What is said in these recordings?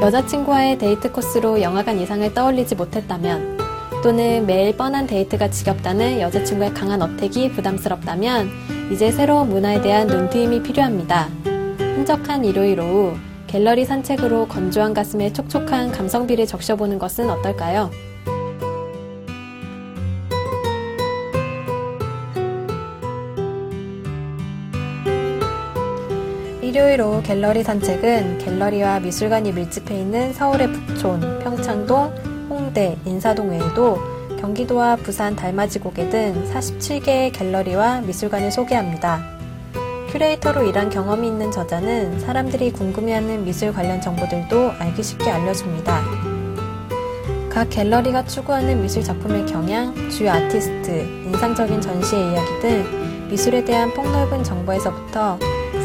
여자친구와의 데이트 코스로 영화관 이상을 떠올리지 못했다면, 또는 매일 뻔한 데이트가 지겹다는 여자친구의 강한 어택이 부담스럽다면, 이제 새로운 문화에 대한 눈트임이 필요합니다. 한적한 일요일 오후, 갤러리 산책으로 건조한 가슴에 촉촉한 감성비를 적셔보는 것은 어떨까요? 일요일 오후 갤러리 산책은 갤러리와 미술관이 밀집해 있는 서울의 북촌, 평창동, 홍대, 인사동 외에도 경기도와 부산 달맞이고개 등 47개의 갤러리와 미술관을 소개합니다. 큐레이터로 일한 경험이 있는 저자는 사람들이 궁금해하는 미술 관련 정보들도 알기 쉽게 알려줍니다. 각 갤러리가 추구하는 미술 작품의 경향, 주요 아티스트, 인상적인 전시의 이야기 등 미술에 대한 폭넓은 정보에서부터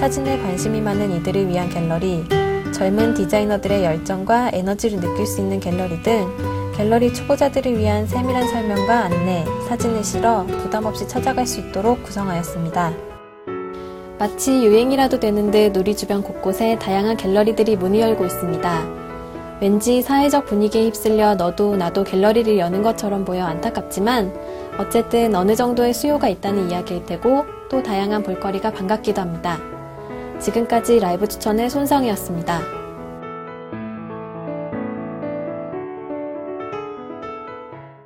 사진에 관심이 많은 이들을 위한 갤러리, 젊은 디자이너들의 열정과 에너지를 느낄 수 있는 갤러리 등 갤러리 초보자들을 위한 세밀한 설명과 안내, 사진을 실어 부담 없이 찾아갈 수 있도록 구성하였습니다. 마치 유행이라도 되는 듯 우리 주변 곳곳에 다양한 갤러리들이 문을 열고 있습니다. 왠지 사회적 분위기에 휩쓸려 너도 나도 갤러리를 여는 것처럼 보여 안타깝지만 어쨌든 어느 정도의 수요가 있다는 이야기일 테고 또 다양한 볼거리가 반갑기도 합니다. 지금까지 라이브 추천의 손성이었습니다.